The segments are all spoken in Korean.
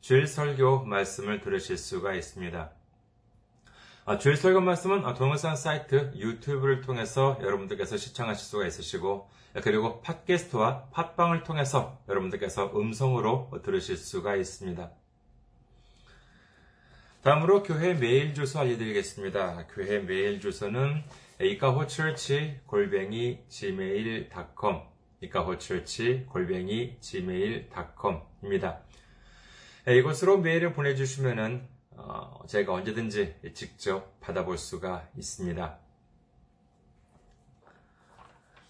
주일 설교 말씀을 들으실 수가 있습니다. 아, 주일 설교 말씀은 동영상 사이트 유튜브를 통해서 여러분들께서 시청하실 수가 있으시고 그리고 팟캐스트와 팟빵을 통해서 여러분들께서 음성으로 들으실 수가 있습니다. 다음으로 교회 메일 주소 알려드리겠습니다. 교회 메일 주소는 이카호처치 골뱅이 gmail.com 이카호처치 골뱅이 gmail.com입니다. 네, 이곳으로 메일을 보내주시면은 어, 제가 언제든지 직접 받아볼 수가 있습니다.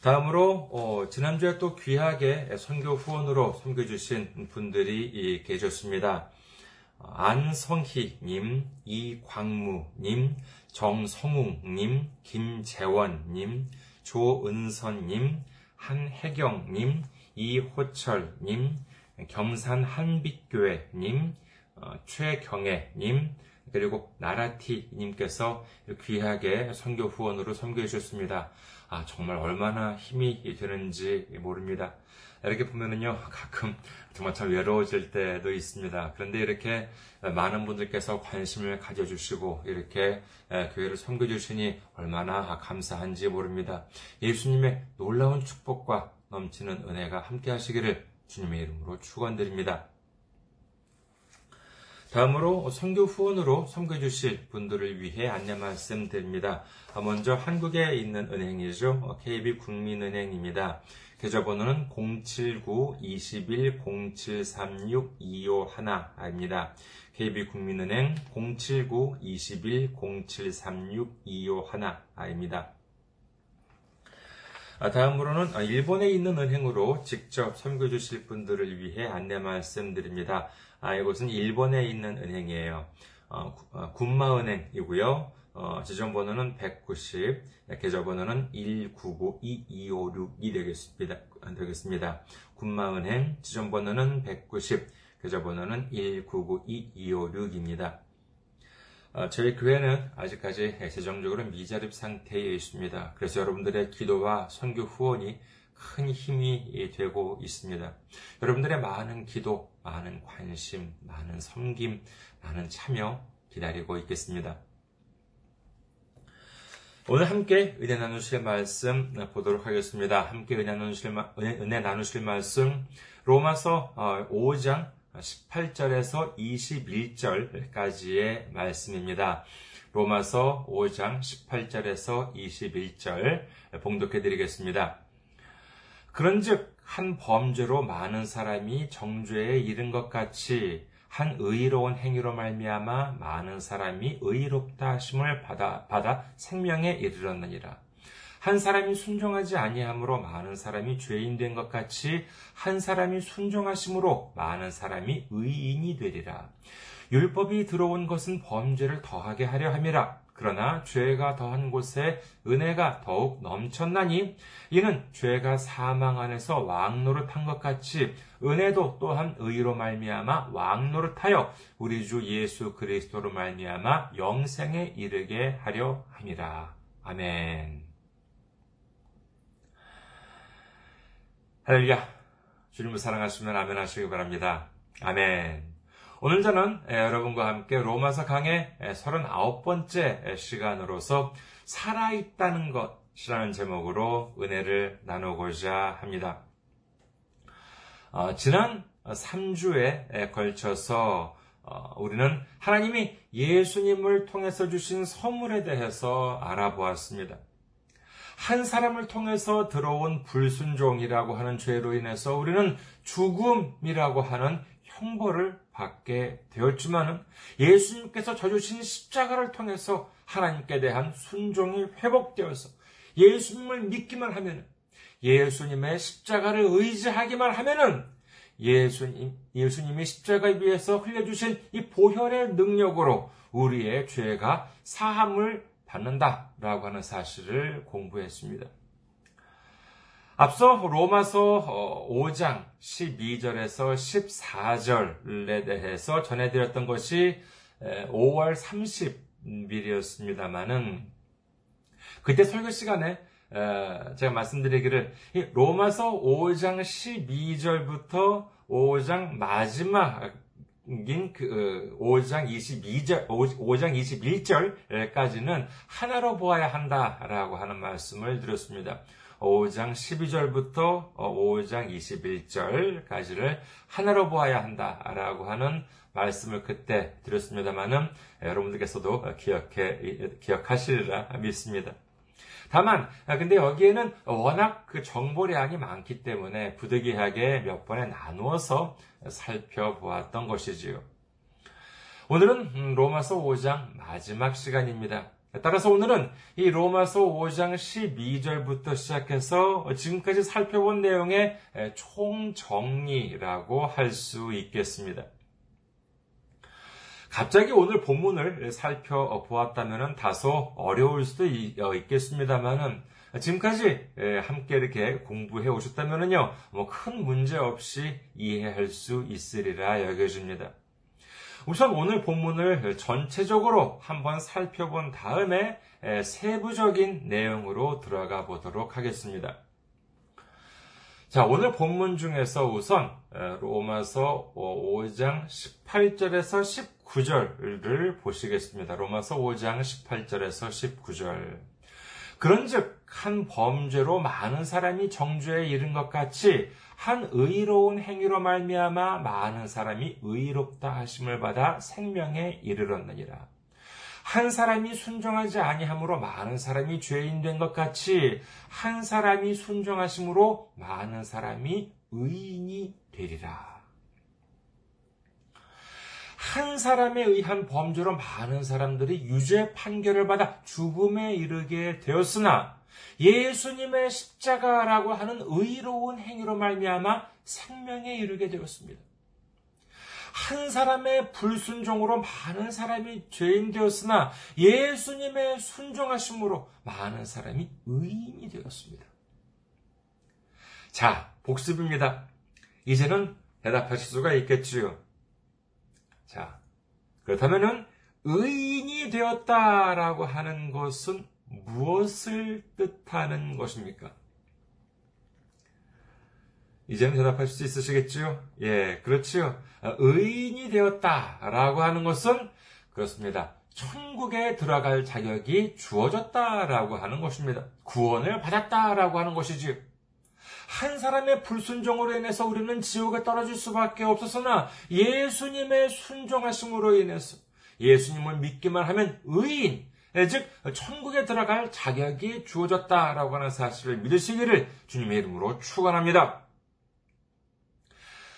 다음으로 어, 지난주에 또 귀하게 선교 후원으로 섬겨주신 분들이 계셨습니다. 안성희님, 이광무님, 정성웅님, 김재원님, 조은선님, 한혜경님, 이호철님, 경산 한빛교회님, 어, 최경애님, 그리고 나라티님께서 귀하게 선교 후원으로 섬겨 주셨습니다. 아, 정말 얼마나 힘이 되는지 모릅니다. 이렇게 보면은요, 가끔 정말 참 외로워질 때도 있습니다. 그런데 이렇게 많은 분들께서 관심을 가져주시고, 이렇게 교회를 섬겨주시니 얼마나 감사한지 모릅니다. 예수님의 놀라운 축복과 넘치는 은혜가 함께 하시기를 주님의 이름으로 축원드립니다. 다음으로 선교 후원으로 섬겨 주실 분들을 위해 안내 말씀드립니다. 먼저 한국에 있는 은행이죠. KB 국민은행입니다. 계좌번호는 079-21-0736-251입니다. KB 국민은행 079-21-0736-251입니다. 다음으로는 일본에 있는 은행으로 직접 섬겨주실 분들을 위해 안내 말씀드립니다. 이곳은 일본에 있는 은행이에요. 군마은행이고요. 어, 지점번호는 190, 계좌번호는 1992256이 되겠습니다. 되겠습니다. 군마은행 지점번호는 190, 계좌번호는 1992256입니다. 어, 저희 교회는 아직까지 재정적으로 미자립 상태에 있습니다. 그래서 여러분들의 기도와 선교 후원이 큰 힘이 되고 있습니다. 여러분들의 많은 기도, 많은 관심, 많은 섬김, 많은 참여 기다리고 있겠습니다. 오늘 함께 은혜 나누실 말씀 보도록 하겠습니다. 함께 은혜 나누실, 은혜, 나누실 말씀 로마서 5장 어, 18절에서 21절까지의 말씀입니다. 로마서 5장 18절에서 21절 봉독해 드리겠습니다. 그런즉 한 범죄로 많은 사람이 정죄에 이른 것 같이 한 의로운 행위로 말미암아 많은 사람이 의롭다 하심을 받아 받아 생명에 이르렀느니라. 한 사람이 순종하지 아니함으로 많은 사람이 죄인 된 것 같이 한 사람이 순종하심으로 많은 사람이 의인이 되리라. 율법이 들어온 것은 범죄를 더하게 하려 함이라. 그러나 죄가 더한 곳에 은혜가 더욱 넘쳤나니 이는 죄가 사망 안에서 왕노릇한 것 같이 은혜도 또한 의로 말미암아 왕노릇하여 우리 주 예수 그리스도로 말미암아 영생에 이르게 하려 함이라. 아멘. 할렐루야. 주님을 사랑하시면 아멘 하시기 바랍니다. 아멘. 오늘 저는 여러분과 함께 로마서 강의 39번째 시간으로서 살아있다는 것이라는 제목으로 은혜를 나누고자 합니다. 어, 지난 3주에 걸쳐서 어, 우리는 하나님이 예수님을 통해서 주신 선물에 대해서 알아보았습니다. 한 사람을 통해서 들어온 불순종이라고 하는 죄로 인해서 우리는 죽음이라고 하는 형벌을 받게 되었지만은 예수님께서 져주신 십자가를 통해서 하나님께 대한 순종이 회복되어서 예수님을 믿기만 하면 예수님의 십자가를 의지하기만 하면은 예수님, 예수님이 십자가에 위해서 흘려주신 이 보혈의 능력으로 우리의 죄가 사함을 받는다라고 하는 사실을 공부했습니다. 앞서 로마서 5장 12절에서 14절에 대해서 전해드렸던 것이 5월 30일이었습니다만은 그때 설교 시간에 제가 말씀드리기를 로마서 5장 12절부터 5장 마지막 인그 5장 22절, 5장 21절까지는 하나로 보아야 한다라고 하는 말씀을 드렸습니다. 5장 12절부터 5장 21절까지를 하나로 보아야 한다라고 하는 말씀을 그때 드렸습니다만은 여러분들께서도 기억해 기억하시리라 믿습니다. 다만 근데 여기에는 워낙 그 정보량이 많기 때문에 부득이하게 몇 번에 나누어서 살펴보았던 것이지요. 오늘은 로마서 5장 마지막 시간입니다. 따라서 오늘은 이 로마서 5장 12절부터 시작해서 지금까지 살펴본 내용의 총정리라고 할 수 있겠습니다. 갑자기 오늘 본문을 살펴보았다면 다소 어려울 수도 어, 있겠습니다만은 지금까지 함께 이렇게 공부해 오셨다면요, 뭐 큰 문제 없이 이해할 수 있으리라 여겨집니다. 우선 오늘 본문을 전체적으로 한번 살펴본 다음에 세부적인 내용으로 들어가 보도록 하겠습니다. 자, 오늘 본문 중에서 우선 로마서 5장 18절에서 19 절을 보시겠습니다. 로마서 5장 18절에서 19절. 그런즉 한 범죄로 많은 사람이 정죄에 이른 것 같이 한 의로운 행위로 말미암아 많은 사람이 의롭다 하심을 받아 생명에 이르렀느니라. 한 사람이 순종하지 아니함으로 많은 사람이 죄인 된 것 같이 한 사람이 순종하심으로 많은 사람이 의인이 되리라. 한 사람에 의한 범죄로 많은 사람들이 유죄 판결을 받아 죽음에 이르게 되었으나 예수님의 십자가라고 하는 의로운 행위로 말미암아 생명에 이르게 되었습니다. 한 사람의 불순종으로 많은 사람이 죄인 되었으나 예수님의 순종하심으로 많은 사람이 의인이 되었습니다. 자, 복습입니다. 이제는 대답하실 수가 있겠지요. 자, 그렇다면은 의인이 되었다라고 하는 것은 무엇을 뜻하는 것입니까? 이제는 대답할 수 있으시겠지요? 예, 그렇지요. 의인이 되었다라고 하는 것은 그렇습니다. 천국에 들어갈 자격이 주어졌다라고 하는 것입니다. 구원을 받았다라고 하는 것이지요. 한 사람의 불순종으로 인해서 우리는 지옥에 떨어질 수밖에 없었으나 예수님의 순종하심으로 인해서 예수님을 믿기만 하면 의인, 즉 천국에 들어갈 자격이 주어졌다라고 하는 사실을 믿으시기를 주님의 이름으로 축원합니다.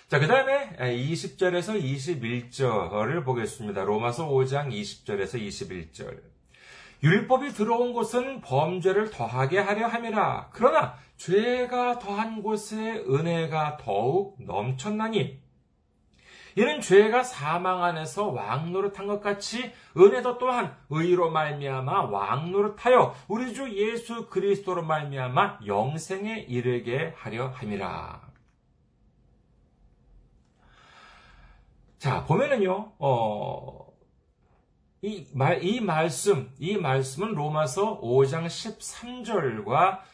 자, 그 다음에 20절에서 21절을 보겠습니다. 로마서 5장 20절에서 21절. 율법이 들어온 곳은 범죄를 더하게 하려 함이라. 그러나 죄가 더한 곳에 은혜가 더욱 넘쳤나니 이는 죄가 사망 안에서 왕노릇한 것 같이 은혜도 또한 의로 말미암아 왕노릇하여 우리 주 예수 그리스도로 말미암아 영생에 이르게 하려 함이라. 자, 보면은요, 어, 이 말, 이 말씀, 이 말씀은 로마서 5장 13절과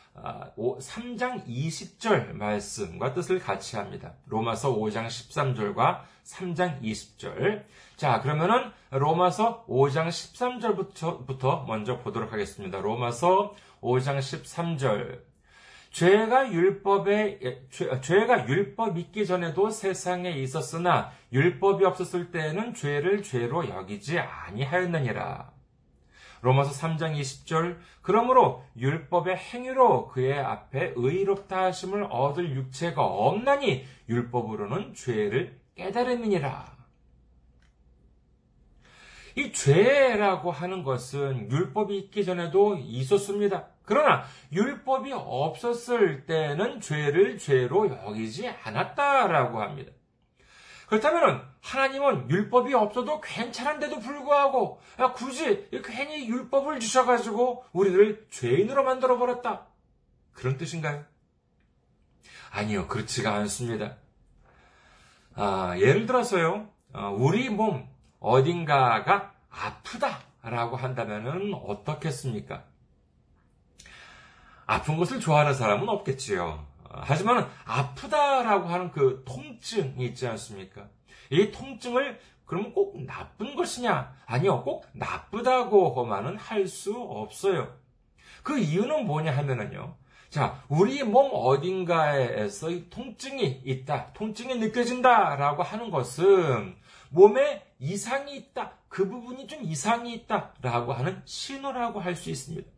3장 20절 말씀과 뜻을 같이 합니다. 로마서 5장 13절과 3장 20절. 자, 그러면은 로마서 5장 13절부터 먼저 보도록 하겠습니다. 로마서 5장 13절. 죄가 율법에 죄, 가 율법 있기 전에도 세상에 있었으나 율법이 없었을 때에는 죄를 죄로 여기지 아니하였느니라. 로마서 3장 20절 그러므로 율법의 행위로 그의 앞에 의롭다 하심을 얻을 육체가 없나니 율법으로는 죄를 깨달음이니라. 이 죄라고 하는 것은 율법이 있기 전에도 있었습니다. 그러나 율법이 없었을 때는 죄를 죄로 여기지 않았다라고 합니다. 그렇다면 하나님은 율법이 없어도 괜찮은데도 불구하고 굳이 괜히 율법을 주셔가지고 우리를 죄인으로 만들어 버렸다. 그런 뜻인가요? 아니요, 그렇지가 않습니다. 아, 예를 들어서요, 어, 우리 몸 어딘가가 아프다라고 한다면 어떻겠습니까? 아픈 것을 좋아하는 사람은 없겠지요. 하지만 아프다라고 하는 그 통증이 있지 않습니까? 이 통증을 그러면 꼭 나쁜 것이냐? 아니요, 꼭 나쁘다고만은 할 수 없어요. 그 이유는 뭐냐 하면은요. 자, 우리 몸 어딘가에서 이 통증이 있다, 통증이 느껴진다라고 하는 것은 몸에 이상이 있다, 그 부분이 좀 이상이 있다라고 하는 신호라고 할 수 있습니다.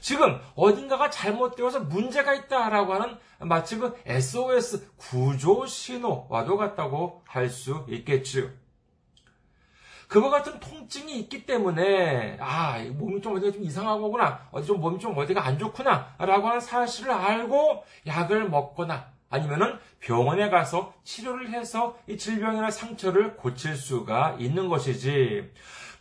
지금 어딘가가 잘못되어서 문제가 있다라고 하는 마치 그 SOS 구조 신호와도 같다고 할 수 있겠지요. 그와 같은 통증이 있기 때문에 아 몸이 좀 어디가 좀 이상한 거구나 어디 좀 몸이 좀 어디가 안 좋구나라고 하는 사실을 알고 약을 먹거나 아니면은 병원에 가서 치료를 해서 이 질병이나 상처를 고칠 수가 있는 것이지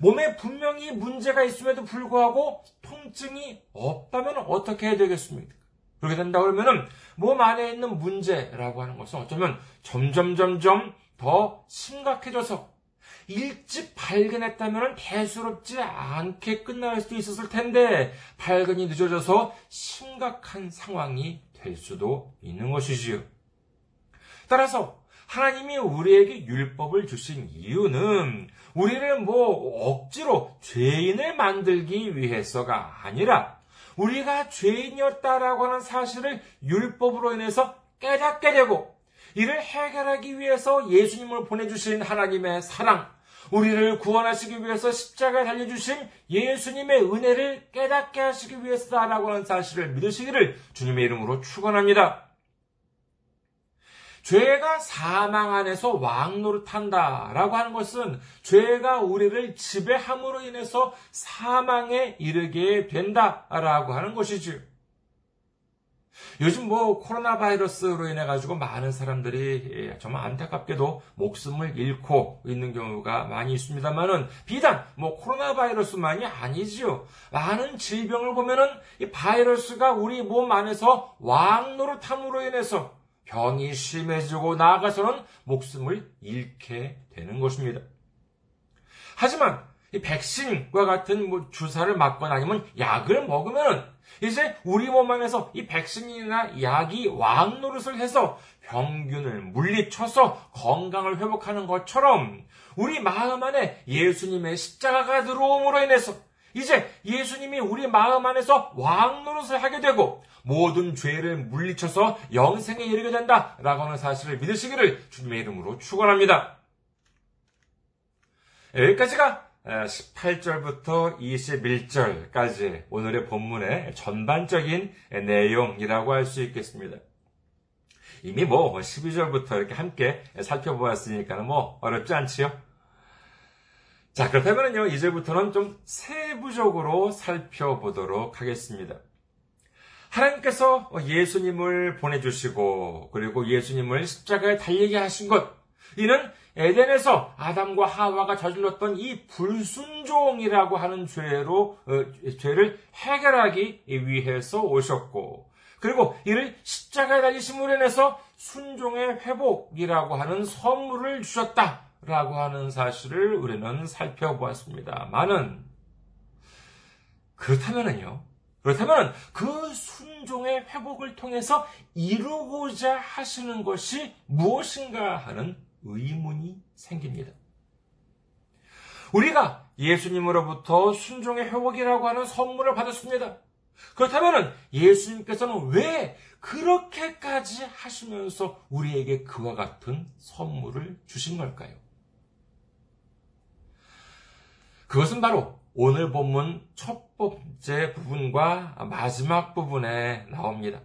몸에 분명히 문제가 있음에도 불구하고 통증이 없다면 어떻게 해야 되겠습니까? 그렇게 된다 그러면은 몸 안에 있는 문제라고 하는 것은 어쩌면 점점 점점 더 심각해져서 일찍 발견했다면 대수롭지 않게 끝날 수도 있었을 텐데 발견이 늦어져서 심각한 상황이 될 수도 있는 것이지요. 따라서 하나님이 우리에게 율법을 주신 이유는 우리를 뭐 억지로 죄인을 만들기 위해서가 아니라 우리가 죄인이었다라고 하는 사실을 율법으로 인해서 깨닫게 되고 이를 해결하기 위해서 예수님을 보내주신 하나님의 사랑, 우리를 구원하시기 위해서 십자가에 달려주신 예수님의 은혜를 깨닫게 하시기 위해서다라고 하는 사실을 믿으시기를 주님의 이름으로 축원합니다. 죄가 사망 안에서 왕노릇한다라고 하는 것은 죄가 우리를 지배함으로 인해서 사망에 이르게 된다라고 하는 것이지요. 요즘 뭐 코로나 바이러스로 인해 가지고 많은 사람들이 예, 정말 안타깝게도 목숨을 잃고 있는 경우가 많이 있습니다만은 비단 뭐 코로나 바이러스만이 아니지요. 많은 질병을 보면은 이 바이러스가 우리 몸 안에서 왕노릇함으로 인해서 병이 심해지고 나아가서는 목숨을 잃게 되는 것입니다. 하지만 이 백신과 같은 뭐 주사를 맞거나 아니면 약을 먹으면 이제 우리 몸 안에서 이 백신이나 약이 왕 노릇을 해서 병균을 물리쳐서 건강을 회복하는 것처럼 우리 마음 안에 예수님의 십자가가 들어옴으로 인해서 이제 예수님이 우리 마음 안에서 왕 노릇을 하게 되고 모든 죄를 물리쳐서 영생에 이르게 된다라고 하는 사실을 믿으시기를 주님의 이름으로 축원합니다. 여기까지가 18절부터 21절까지 오늘의 본문의 전반적인 내용이라고 할 수 있겠습니다. 이미 뭐 12절부터 이렇게 함께 살펴보았으니까 뭐 어렵지 않지요? 자, 그렇다면요, 이제부터는 좀 세부적으로 살펴보도록 하겠습니다. 하나님께서 예수님을 보내주시고, 그리고 예수님을 십자가에 달리게 하신 것, 이는 에덴에서 아담과 하와가 저질렀던 이 불순종이라고 하는 죄로 어, 죄를 해결하기 위해서 오셨고 그리고 이를 십자가에 달리심으로 인해서 순종의 회복이라고 하는 선물을 주셨다 라고 하는 사실을 우리는 살펴보았습니다. 많은 그렇다면은요. 그렇다면 그 순종의 회복을 통해서 이루고자 하시는 것이 무엇인가 하는 의문이 생깁니다. 우리가 예수님으로부터 순종의 회복이라고 하는 선물을 받았습니다. 그렇다면 예수님께서는 왜 그렇게까지 하시면서 우리에게 그와 같은 선물을 주신 걸까요? 그것은 바로 오늘 본문 첫 번째 부분과 마지막 부분에 나옵니다.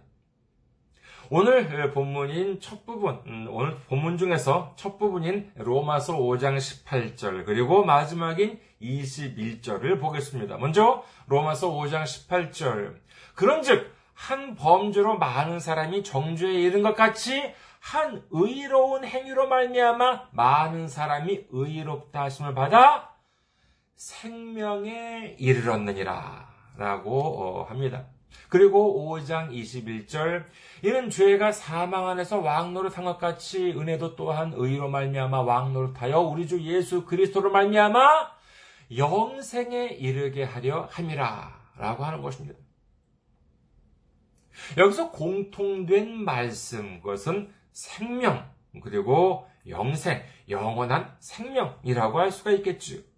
오늘 본문인 첫 부분, 음, 오늘 본문 중에서 첫 부분인 로마서 5장 18절, 그리고 마지막인 21절을 보겠습니다. 먼저 로마서 5장 18절. 그런 즉 한 범죄로 많은 사람이 정죄에 이른 것 같이 한 의로운 행위로 말미암아 많은 사람이 의롭다 하심을 받아 생명에 이르렀느니라 라고 어, 합니다. 그리고 5장 21절 이는 죄가 사망 안에서 왕노릇한 것 같이 은혜도 또한 의로 말미암아 왕노릇하여 우리 주 예수 그리스도로 말미암아 영생에 이르게 하려 함이라 라고 하는 것입니다. 여기서 공통된 말씀, 그것은 생명, 그리고 영생, 영원한 생명이라고 할 수가 있겠지요.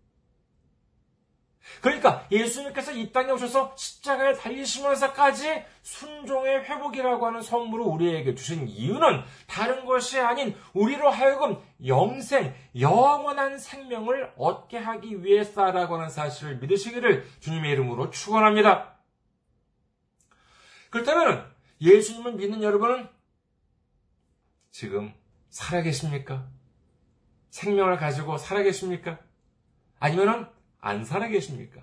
그러니까 예수님께서 이 땅에 오셔서 십자가에 달리시면서까지 순종의 회복이라고 하는 선물을 우리에게 주신 이유는 다른 것이 아닌 우리로 하여금 영생, 영원한 생명을 얻게 하기 위해서라고 하는 사실을 믿으시기를 주님의 이름으로 축원합니다. 그렇다면 예수님을 믿는 여러분은 지금 살아계십니까? 생명을 가지고 살아계십니까? 아니면은 안 살아 계십니까?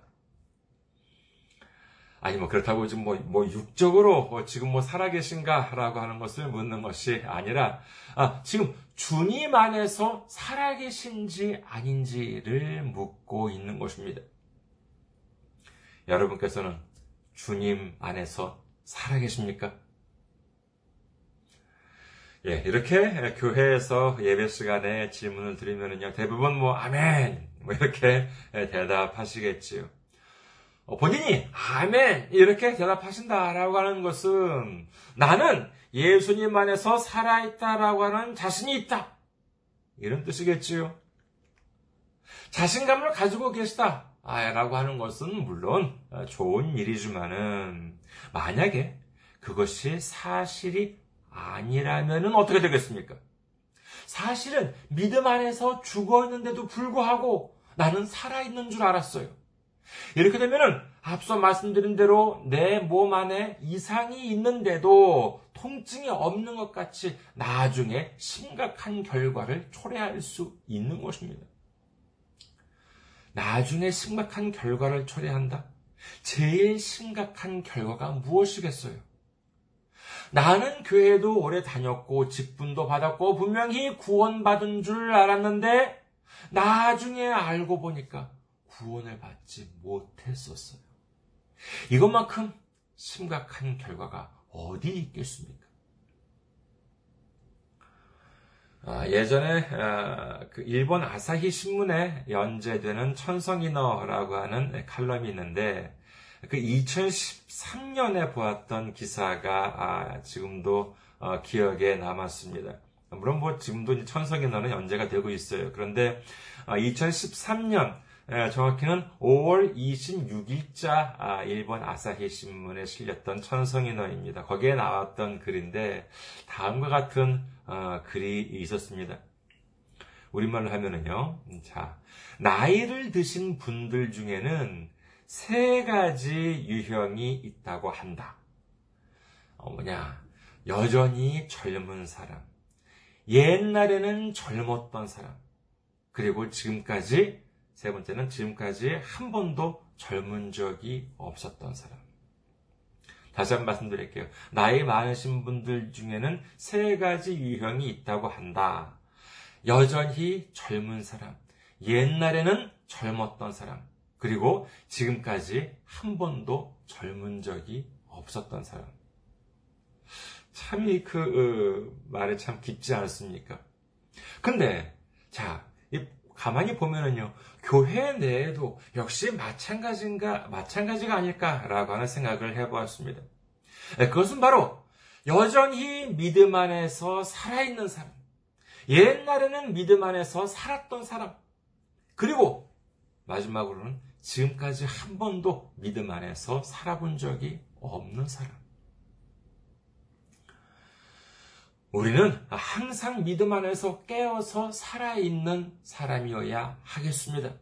아니, 뭐, 그렇다고 지금 뭐, 뭐, 육적으로 뭐 지금 뭐 살아 계신가? 라고 하는 것을 묻는 것이 아니라, 아, 지금 주님 안에서 살아 계신지 아닌지를 묻고 있는 것입니다. 여러분께서는 주님 안에서 살아 계십니까? 예, 이렇게 교회에서 예배 시간에 질문을 드리면요, 대부분 뭐, 아멘! 뭐, 이렇게 대답하시겠지요. 어, 본인이, 아멘! 이렇게 대답하신다라고 하는 것은, 나는 예수님 안에서 살아있다라고 하는 자신이 있다. 이런 뜻이겠지요. 자신감을 가지고 계시다. 라고 하는 것은 물론 좋은 일이지만은, 만약에 그것이 사실이 아니라면 어떻게 되겠습니까? 사실은 믿음 안에서 죽어 있는데도 불구하고 나는 살아있는 줄 알았어요. 이렇게 되면은 앞서 말씀드린 대로 내 몸 안에 이상이 있는데도 통증이 없는 것 같이 나중에 심각한 결과를 초래할 수 있는 것입니다. 나중에 심각한 결과를 초래한다? 제일 심각한 결과가 무엇이겠어요? 나는 교회도 오래 다녔고 직분도 받았고 분명히 구원받은 줄 알았는데 나중에 알고 보니까 구원을 받지 못했었어요. 이것만큼 심각한 결과가 어디 있겠습니까? 아, 예전에 아, 그 일본 아사히 신문에 연재되는 천성인어라고 하는 칼럼이 있는데 그 2013년에 보았던 기사가 아, 지금도 어, 기억에 남았습니다. 물론 뭐 지금도 천성인어는 연재가 되고 있어요. 그런데 2013년 정확히는 5월 26일자 일본 아사히 신문에 실렸던 천성인어입니다. 거기에 나왔던 글인데 다음과 같은 어, 글이 있었습니다. 우리말로 하면은요. 자, 나이를 드신 분들 중에는 세 가지 유형이 있다고 한다. 어, 뭐냐. 여전히 젊은 사람. 옛날에는 젊었던 사람. 그리고 지금까지, 세 번째는 지금까지 한 번도 젊은 적이 없었던 사람. 다시 한번 말씀드릴게요. 나이 많으신 분들 중에는 세 가지 유형이 있다고 한다. 여전히 젊은 사람, 옛날에는 젊었던 사람, 그리고 지금까지 한 번도 젊은 적이 없었던 사람. 참이 그 어, 말에 참 깊지 않습니까? 근데 자 가만히 보면은요 교회 내에도 역시 마찬가지인가 마찬가지가 아닐까라고 하는 생각을 해보았습니다. 네, 그것은 바로 여전히 믿음 안에서 살아있는 사람, 옛날에는 믿음 안에서 살았던 사람, 그리고 마지막으로는 지금까지 한 번도 믿음 안에서 살아본 적이 없는 사람. 우리는 항상 믿음 안에서 깨어서 살아있는 사람이어야 하겠습니다.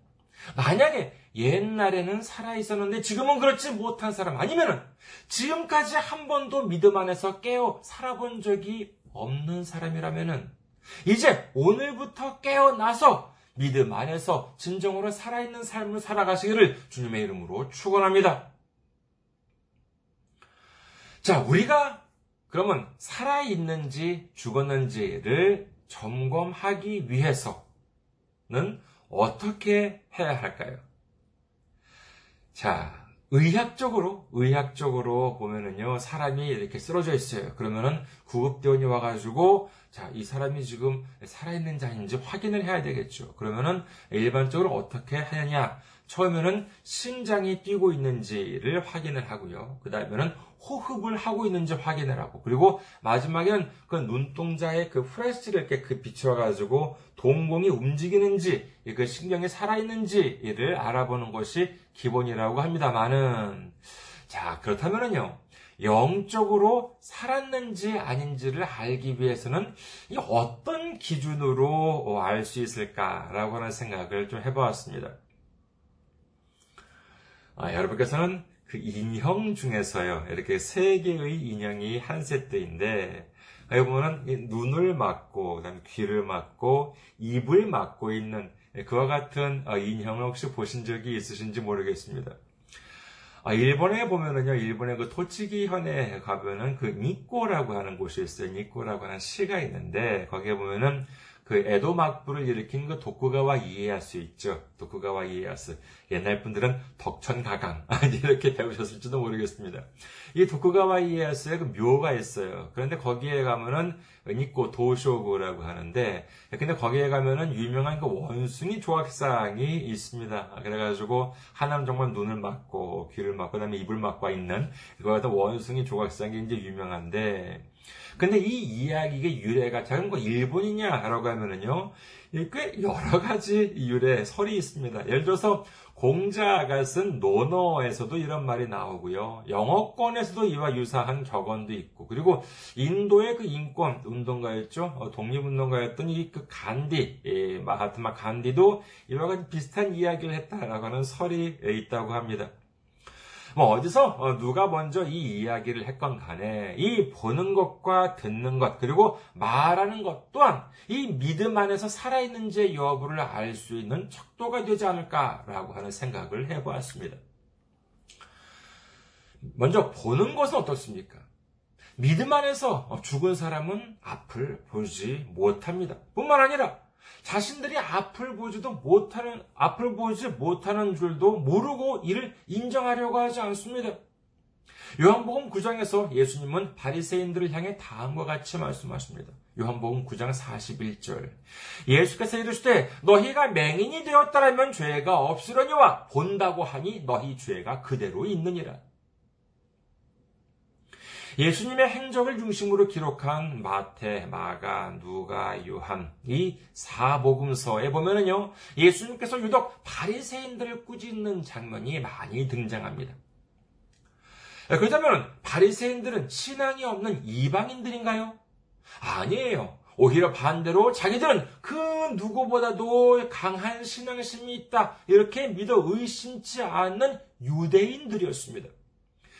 만약에 옛날에는 살아있었는데 지금은 그렇지 못한 사람 아니면은 지금까지 한 번도 믿음 안에서 깨어 살아본 적이 없는 사람이라면은 이제 오늘부터 깨어나서 믿음 안에서 진정으로 살아있는 삶을 살아가시기를 주님의 이름으로 축원합니다. 자, 우리가 그러면 살아있는지 죽었는지를 점검하기 위해서는 어떻게 해야 할까요? 자, 의학적으로, 의학적으로 보면은요, 사람이 이렇게 쓰러져 있어요. 그러면은 구급대원이 와가지고, 자, 이 사람이 지금 살아있는지 아닌지 확인을 해야 되겠죠. 그러면은 일반적으로 어떻게 하느냐. 처음에는 심장이 뛰고 있는지를 확인을 하고요. 그 다음에는 호흡을 하고 있는지 확인을 하고, 그리고 마지막에는 그 눈동자의 그 프레시를 이렇게 그 비춰가지고 동공이 움직이는지, 그 신경이 살아있는지를 알아보는 것이 기본이라고 합니다만은, 자, 그렇다면은요, 영적으로 살았는지 아닌지를 알기 위해서는 어떤 기준으로 알 수 있을까라고 하는 생각을 좀 해보았습니다. 아, 여러분께서는 그 인형 중에서요, 이렇게 세 개의 인형이 한 세트인데, 여기 보면은 눈을 막고, 그다음 귀를 막고, 입을 막고 있는 그와 같은 어, 인형을 혹시 보신 적이 있으신지 모르겠습니다. 아, 일본에 보면은요, 일본의 그 토치기 현에 가면은 그 니꼬라고 하는 곳이 있어요. 니꼬라고 하는 시가 있는데, 거기에 보면은 그 에도 막부를 일으킨 그 도쿠가와 이에야스 있죠. 도쿠가와 이에야스. 옛날 분들은 덕천가강 이렇게 배우셨을지도 모르겠습니다. 이 도쿠가와 이에야스의 그 묘가 있어요. 그런데 거기에 가면은 니코 도쇼구라고 하는데 근데 거기에 가면은 유명한 그 원숭이 조각상이 있습니다. 그래가지고 하나는 정말 눈을 막고 귀를 막고 그다음에 입을 막고 있는 그거 같은 원숭이 조각상이 이제 유명한데 근데 이 이야기의 유래가 작은 거 일본이냐라고 하면은요, 꽤 여러 가지 유래 설이 있습니다. 예를 들어서 공자가 쓴 논어에서도 이런 말이 나오고요. 영어권에서도 이와 유사한 격언도 있고, 그리고 인도의 그 인권 운동가였죠. 어, 독립운동가였던 이 그 간디, 예, 마하트마 간디도 이와 같이 비슷한 이야기를 했다라고 하는 설이 있다고 합니다. 뭐 어디서 어, 누가 먼저 이 이야기를 했건 간에 이 보는 것과 듣는 것 그리고 말하는 것 또한 이 믿음 안에서 살아있는지 여부를 알 수 있는 척도가 되지 않을까라고 하는 생각을 해보았습니다. 먼저 보는 것은 어떻습니까? 믿음 안에서 죽은 사람은 앞을 보지 못합니다. 뿐만 아니라 자신들이 앞을 보지도 못하는, 앞을 보지 못하는 줄도 모르고 이를 인정하려고 하지 않습니다. 요한복음 9장에서 예수님은 바리새인들을 향해 다음과 같이 말씀하십니다. 요한복음 9장 41절. 예수께서 이르시되 너희가 맹인이 되었다라면 죄가 없으려니와 본다고 하니 너희 죄가 그대로 있느니라. 예수님의 행적을 중심으로 기록한 마태, 마가, 누가, 요한 이 사복음서에 보면은요 예수님께서 유독 바리새인들을 꾸짖는 장면이 많이 등장합니다. 그렇다면 바리새인들은 신앙이 없는 이방인들인가요? 아니에요. 오히려 반대로 자기들은 그 누구보다도 강한 신앙심이 있다 이렇게 믿어 의심치 않는 유대인들이었습니다.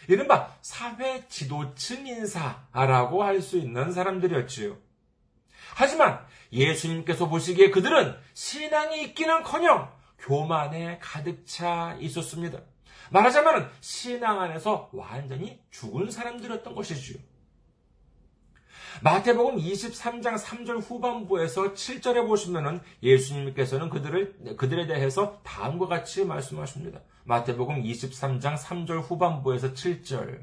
이른바 사회 지도층 인사라고 할 수 있는 사람들이었지요. 하지만 예수님께서 보시기에 그들은 신앙이 있기는 커녕 교만에 가득 차 있었습니다. 말하자면 신앙 안에서 완전히 죽은 사람들이었던 것이지요. 마태복음 23장 3절 후반부에서 7절에 보시면은 예수님께서는 그들을 그들에 대해서 다음과 같이 말씀하십니다. 마태복음 23장 3절 후반부에서 7절.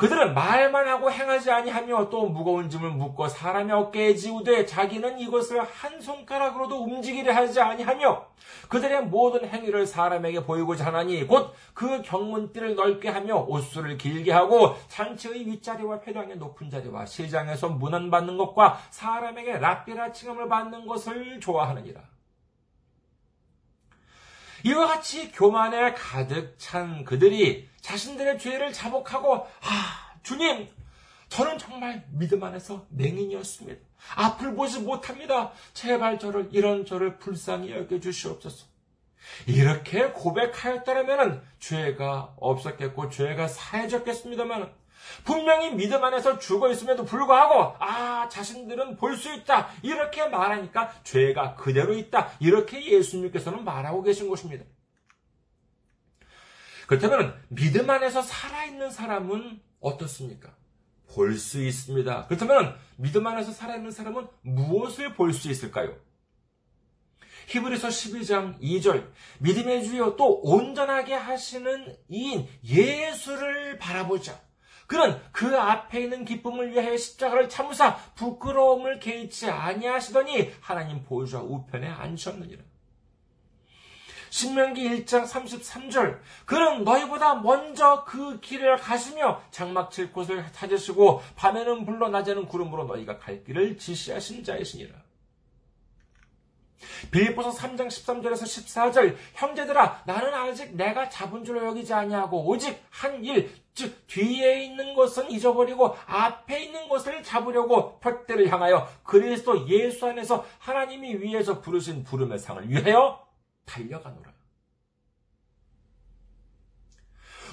그들은 말만 하고 행하지 아니하며 또 무거운 짐을 묶어 사람의 어깨에 지우되 자기는 이것을 한 손가락으로도 움직이려 하지 아니하며 그들의 모든 행위를 사람에게 보이고자 하나니 곧 그 경문띠를 넓게 하며 옷수를 길게 하고 잔치의 윗자리와 회당의 높은 자리와 시장에서 문안 받는 것과 사람에게 랍비라 칭함을 받는 것을 좋아하느니라. 이와 같이 교만에 가득 찬 그들이 자신들의 죄를 자복하고, 아, 주님, 저는 정말 믿음 안에서 맹인이었습니다. 앞을 보지 못합니다. 제발 저를, 이런 저를 불쌍히 여겨 주시옵소서. 이렇게 고백하였다면 죄가 없었겠고 죄가 사해졌겠습니다만 분명히 믿음 안에서 죽어 있음에도 불구하고 아 자신들은 볼 수 있다 이렇게 말하니까 죄가 그대로 있다 이렇게 예수님께서는 말하고 계신 것입니다. 그렇다면 믿음 안에서 살아있는 사람은 어떻습니까? 볼 수 있습니다. 그렇다면 믿음 안에서 살아있는 사람은 무엇을 볼 수 있을까요? 히브리서 12장 2절 믿음의 주여 또 온전하게 하시는 이인 예수를 바라보자. 그는 그 앞에 있는 기쁨을 위하여 십자가를 참으사 부끄러움을 개의치 아니하시더니 하나님 보좌 우편에 앉으셨느니라. 신명기 1장 33절 그는 너희보다 먼저 그 길을 가시며 장막 칠 곳을 찾으시고 밤에는 불러 낮에는 구름으로 너희가 갈 길을 지시하신 자이시니라. 빌립보서 3장 13절에서 14절 형제들아 나는 아직 내가 잡은 줄로 여기지 아니하고 오직 한 일 즉 뒤에 있는 것은 잊어버리고 앞에 있는 것을 잡으려고 푯대를 향하여 그리스도 예수 안에서 하나님이 위에서 부르신 부름의 상을 위하여 달려가노라.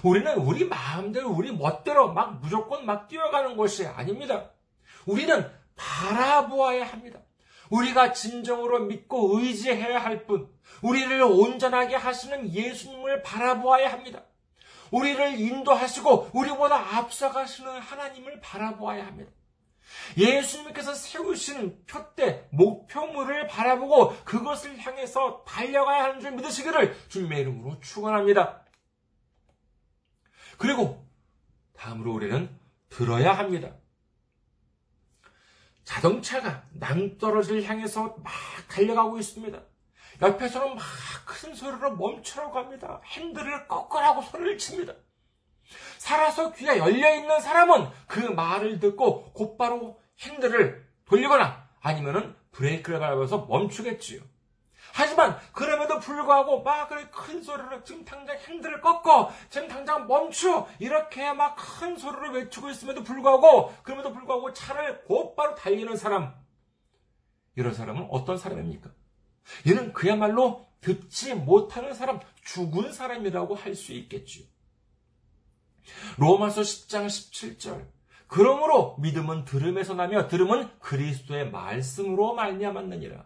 우리는 우리 마음대로 우리 멋대로 막 무조건 막 뛰어가는 것이 아닙니다. 우리는 바라보아야 합니다. 우리가 진정으로 믿고 의지해야 할 분, 우리를 온전하게 하시는 예수님을 바라보아야 합니다. 우리를 인도하시고 우리보다 앞서가시는 하나님을 바라보아야 합니다. 예수님께서 세우신 표대, 목표물을 바라보고 그것을 향해서 달려가야 하는 줄 믿으시기를 주님의 이름으로 축원합니다. 그리고 다음으로 우리는 들어야 합니다. 자동차가 낭떠러지를 향해서 막 달려가고 있습니다. 옆에서는 막 큰 소리로 멈추라고 합니다. 핸들을 꺾으라고 소리를 칩니다. 살아서 귀가 열려있는 사람은 그 말을 듣고 곧바로 핸들을 돌리거나 아니면은 브레이크를 밟아서 멈추겠지요. 하지만 그럼에도 불구하고 막 그래 큰 소리로 지금 당장 핸들을 꺾어 지금 당장 멈추 이렇게 막 큰 소리로 외치고 있음에도 불구하고 그럼에도 불구하고 차를 곧바로 달리는 사람 이런 사람은 어떤 사람입니까? 얘는 그야말로 듣지 못하는 사람 죽은 사람이라고 할 수 있겠지요. 로마서 10장 17절 그러므로 믿음은 들음에서 나며 들음은 그리스도의 말씀으로 말미암았느니라.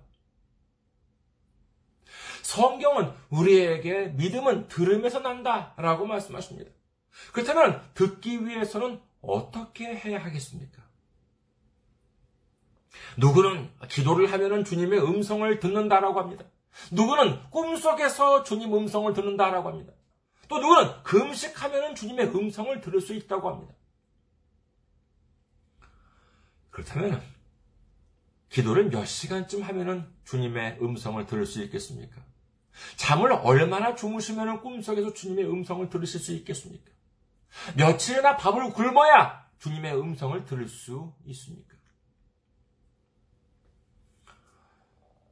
성경은 우리에게 믿음은 들음에서 난다라고 말씀하십니다. 그렇다면 듣기 위해서는 어떻게 해야 하겠습니까? 누구는 기도를 하면 주님의 음성을 듣는다라고 합니다. 누구는 꿈속에서 주님 음성을 듣는다라고 합니다. 또 누구는 금식하면 주님의 음성을 들을 수 있다고 합니다. 그렇다면 기도를 몇 시간쯤 하면 주님의 음성을 들을 수 있겠습니까? 잠을 얼마나 주무시면 꿈속에서 주님의 음성을 들으실 수 있겠습니까? 며칠이나 밥을 굶어야 주님의 음성을 들을 수 있습니까?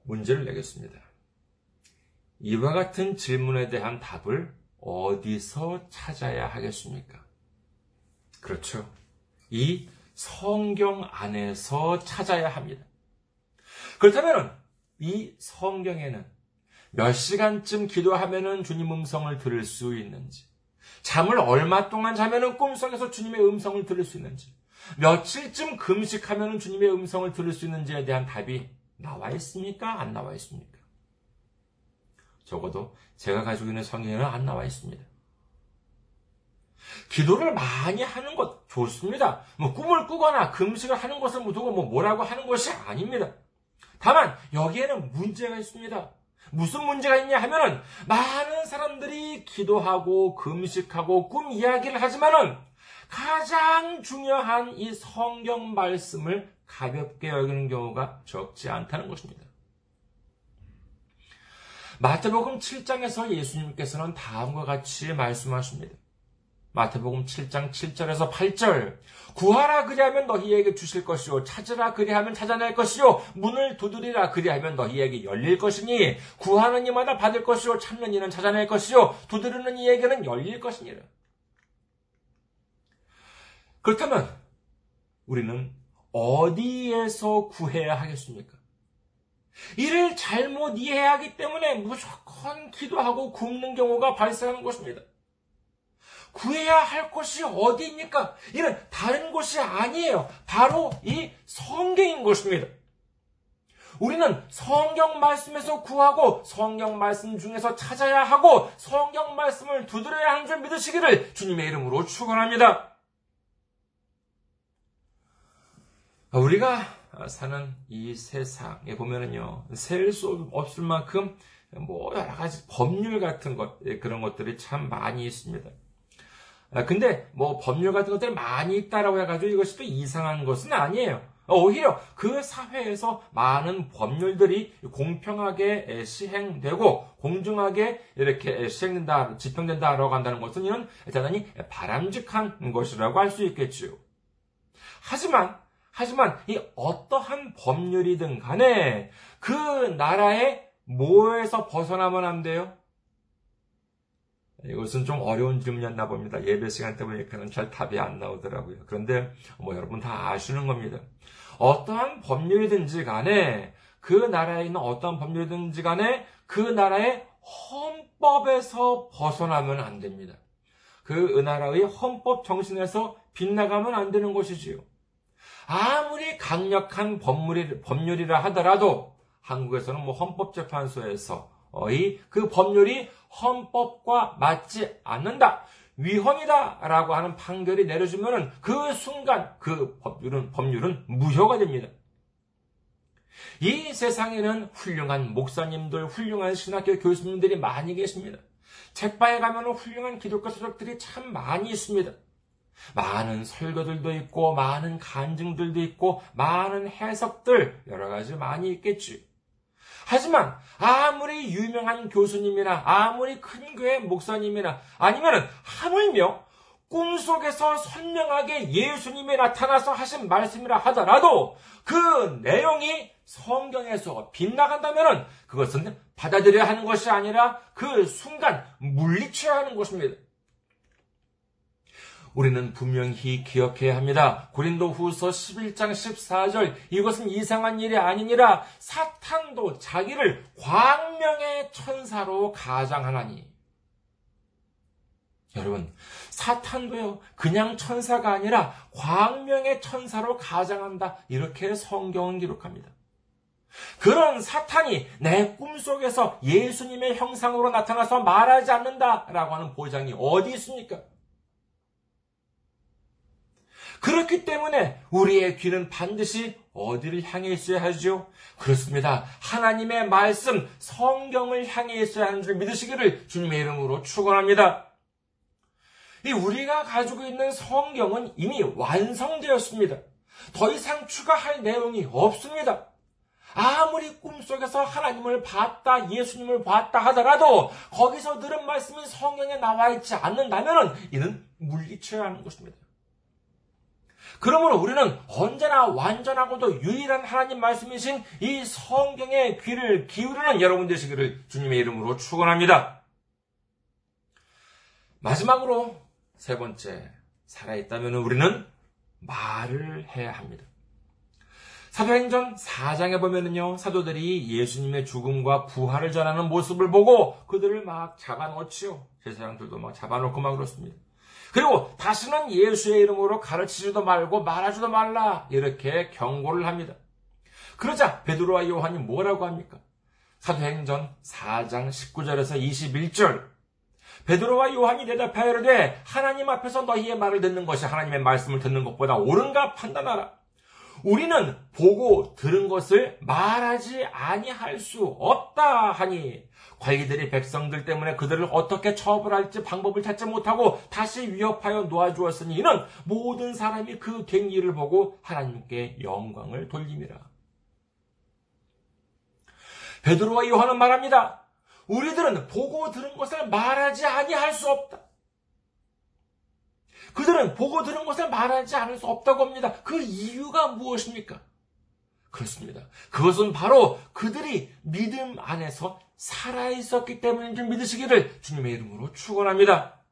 문제를 내겠습니다. 이와 같은 질문에 대한 답을 어디서 찾아야 하겠습니까? 그렇죠. 이 성경 안에서 찾아야 합니다. 그렇다면 이 성경에는 몇 시간쯤 기도하면 주님 음성을 들을 수 있는지, 잠을 얼마 동안 자면 꿈속에서 주님의 음성을 들을 수 있는지, 며칠쯤 금식하면 주님의 음성을 들을 수 있는지에 대한 답이 나와 있습니까? 안 나와 있습니까? 적어도 제가 가지고 있는 성경에는 안 나와 있습니다. 기도를 많이 하는 것 좋습니다. 뭐 꿈을 꾸거나 금식을 하는 것을 두고 뭐 뭐라고 하는 것이 아닙니다. 다만 여기에는 문제가 있습니다. 무슨 문제가 있냐 하면은 많은 사람들이 기도하고 금식하고 꿈 이야기를 하지만은 가장 중요한 이 성경 말씀을 가볍게 여기는 경우가 적지 않다는 것입니다. 마태복음 7장에서 예수님께서는 다음과 같이 말씀하십니다. 마태복음 7장 7절에서 8절 구하라 그리하면 너희에게 주실 것이요 찾으라 그리하면 찾아낼 것이요 문을 두드리라 그리하면 너희에게 열릴 것이니 구하는 이마다 받을 것이요 찾는 이는 찾아낼 것이요 두드리는 이에게는 열릴 것이니라. 그렇다면 우리는 어디에서 구해야 하겠습니까? 이를 잘못 이해하기 때문에 무조건 기도하고 굶는 경우가 발생하는 것입니다. 구해야 할 곳이 어디입니까? 이는 다른 곳이 아니에요. 바로 이 성경인 것입니다. 우리는 성경 말씀에서 구하고 성경 말씀 중에서 찾아야 하고 성경 말씀을 두드려야 하는 줄 믿으시기를 주님의 이름으로 축원합니다. 우리가 사는 이 세상에 보면은요, 셀 수 없을 만큼 뭐 여러 가지 법률 같은 것, 예, 그런 것들이 참 많이 있습니다. 아, 근데 뭐 법률 같은 것들이 많이 있다라고 해가지고 이것이 또 이상한 것은 아니에요. 오히려 그 사회에서 많은 법률들이 공평하게 시행되고 공정하게 이렇게 시행된다, 집행된다라고 한다는 것은 이는 대단히 바람직한 것이라고 할 수 있겠지요. 하지만 하지만 이 어떠한 법률이든 간에 그 나라의 뭐에서 벗어나면 안 돼요? 이것은 좀 어려운 질문이었나 봅니다. 예배 시간 때 보니까는 잘 답이 안 나오더라고요. 그런데 뭐 여러분 다 아시는 겁니다. 어떠한 법률이든지 간에 그 나라에 있는 어떠한 법률이든지 간에 그 나라의 헌법에서 벗어나면 안 됩니다. 그 나라의 헌법 정신에서 빗나가면 안 되는 것이지요. 아무리 강력한 법률이, 법률이라 하더라도 한국에서는 뭐 헌법재판소에서 그 법률이 헌법과 맞지 않는다. 위헌이다. 라고 하는 판결이 내려지면 그 순간 그 법률은, 법률은 무효가 됩니다. 이 세상에는 훌륭한 목사님들, 훌륭한 신학교 교수님들이 많이 계십니다. 책방에 가면 훌륭한 기독교 서적들이 참 많이 있습니다. 많은 설교들도 있고, 많은 간증들도 있고, 많은 해석들, 여러 가지 많이 있겠지. 하지만 아무리 유명한 교수님이나 아무리 큰 교회 목사님이나 아니면은 하물며 꿈속에서 선명하게 예수님이 나타나서 하신 말씀이라 하더라도 그 내용이 성경에서 빗나간다면 그것은 받아들여야 하는 것이 아니라 그 순간 물리쳐야 하는 것입니다. 우리는 분명히 기억해야 합니다. 고린도 후서 11장 14절 이것은 이상한 일이 아니니라 사탄도 자기를 광명의 천사로 가장하나니 여러분 사탄도요 그냥 천사가 아니라 광명의 천사로 가장한다 이렇게 성경은 기록합니다. 그런 사탄이 내 꿈속에서 예수님의 형상으로 나타나서 말하지 않는다라고 하는 보장이 어디 있습니까? 그렇기 때문에 우리의 귀는 반드시 어디를 향해 있어야 하죠? 그렇습니다. 하나님의 말씀, 성경을 향해 있어야 하는 줄 믿으시기를 주님의 이름으로 축원합니다. 이 우리가 가지고 있는 성경은 이미 완성되었습니다. 더 이상 추가할 내용이 없습니다. 아무리 꿈속에서 하나님을 봤다, 예수님을 봤다 하더라도 거기서 들은 말씀이 성경에 나와 있지 않는다면 이는 물리쳐야 하는 것입니다. 그러므로 우리는 언제나 완전하고도 유일한 하나님 말씀이신 이 성경의 귀를 기울이는 여러분 되시기를 주님의 이름으로 축원합니다. 마지막으로 세 번째 살아있다면 우리는 말을 해야 합니다. 사도행전 4장에 보면은요, 사도들이 예수님의 죽음과 부활을 전하는 모습을 보고 그들을 막 잡아놓지요. 제사장들도 막 잡아놓고 막 그렇습니다. 그리고 다시는 예수의 이름으로 가르치지도 말고 말하지도 말라 이렇게 경고를 합니다. 그러자 베드로와 요한이 뭐라고 합니까? 사도행전 4장 19절에서 21절 베드로와 요한이 대답하여 이르되 하나님 앞에서 너희의 말을 듣는 것이 하나님의 말씀을 듣는 것보다 옳은가 판단하라. 우리는 보고 들은 것을 말하지 아니할 수 없다 하니 관리들이 백성들 때문에 그들을 어떻게 처벌할지 방법을 찾지 못하고 다시 위협하여 놓아주었으니 이는 모든 사람이 그 갱리를 보고 하나님께 영광을 돌림이라. 베드로와 요한은 말합니다. 우리들은 보고 들은 것을 말하지 아니할 수 없다. 그들은 보고 들은 것을 말하지 않을 수 없다고 합니다. 그 이유가 무엇입니까? 그렇습니다. 그것은 바로 그들이 믿음 안에서 살아 있었기 때문인 줄 믿으시기를 주님의 이름으로 축원합니다.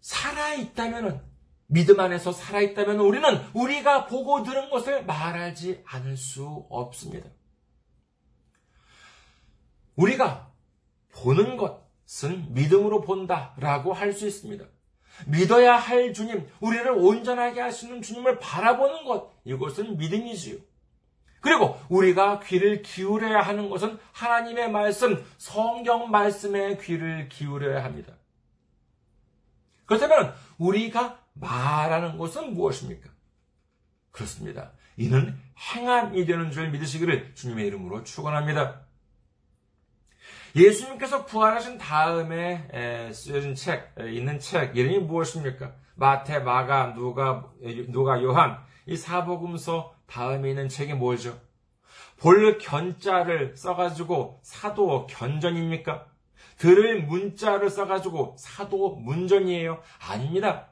살아 있다면은 믿음 안에서 살아 있다면 우리는 우리가 보고 들은 것을 말하지 않을 수 없습니다. 우리가 보는 것은 믿음으로 본다라고 할 수 있습니다. 믿어야 할 주님, 우리를 온전하게 하시는 주님을 바라보는 것, 이것은 믿음이지요. 그리고 우리가 귀를 기울여야 하는 것은 하나님의 말씀, 성경 말씀에 귀를 기울여야 합니다. 그렇다면 우리가 말하는 것은 무엇입니까? 그렇습니다. 이는 행함이 되는 줄 믿으시기를 주님의 이름으로 축원합니다. 예수님께서 부활하신 다음에 쓰여진 책, 있는 책, 이름이 무엇입니까? 마태, 마가, 누가, 누가, 요한, 이 사복음서 다음에 있는 책이 뭐죠? 볼 견자를 써가지고 사도 견전입니까? 들을 문자를 써가지고 사도 문전이에요? 아닙니다.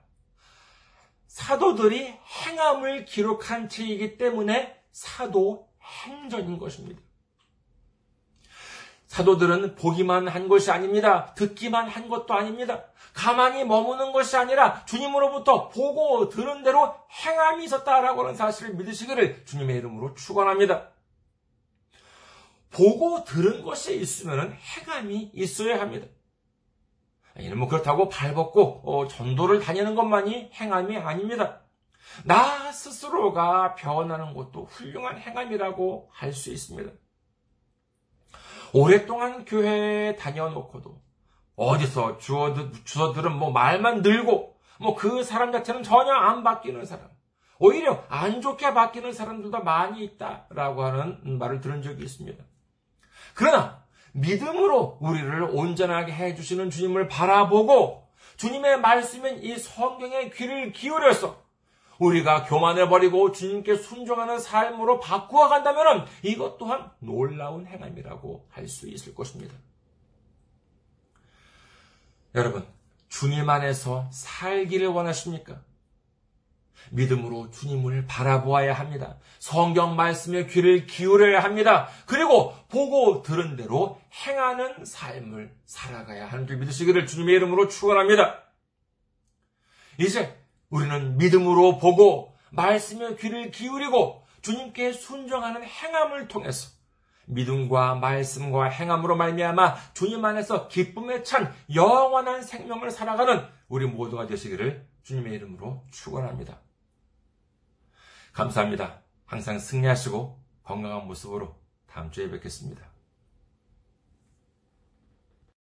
사도들이 행함을 기록한 책이기 때문에 사도 행전인 것입니다. 사도들은 보기만 한 것이 아닙니다. 듣기만 한 것도 아닙니다. 가만히 머무는 것이 아니라 주님으로부터 보고 들은 대로 행함이 있었다라고 하는 사실을 믿으시기를 주님의 이름으로 축원합니다. 보고 들은 것이 있으면 행함이 있어야 합니다. 이는 뭐 그렇다고 발벗고 어, 전도를 다니는 것만이 행함이 아닙니다. 나 스스로가 변하는 것도 훌륭한 행함이라고 할 수 있습니다. 오랫동안 교회에 다녀놓고도 어디서 주어들은 뭐 말만 늘고 뭐 그 사람 자체는 전혀 안 바뀌는 사람. 오히려 안 좋게 바뀌는 사람들도 많이 있다라고 하는 말을 들은 적이 있습니다. 그러나 믿음으로 우리를 온전하게 해주시는 주님을 바라보고 주님의 말씀인 이 성경의 귀를 기울여서 우리가 교만을 버리고 주님께 순종하는 삶으로 바꾸어 간다면 이것 또한 놀라운 행함이라고 할 수 있을 것입니다. 여러분, 주님 안에서 살기를 원하십니까? 믿음으로 주님을 바라보아야 합니다. 성경 말씀에 귀를 기울여야 합니다. 그리고 보고 들은 대로 행하는 삶을 살아가야 하는 줄 믿으시기를 주님의 이름으로 축원합니다. 이제 우리는 믿음으로 보고 말씀에 귀를 기울이고 주님께 순종하는 행함을 통해서 믿음과 말씀과 행함으로 말미암아 주님 안에서 기쁨에 찬 영원한 생명을 살아가는 우리 모두가 되시기를 주님의 이름으로 축원합니다. 감사합니다. 항상 승리하시고 건강한 모습으로 다음 주에 뵙겠습니다.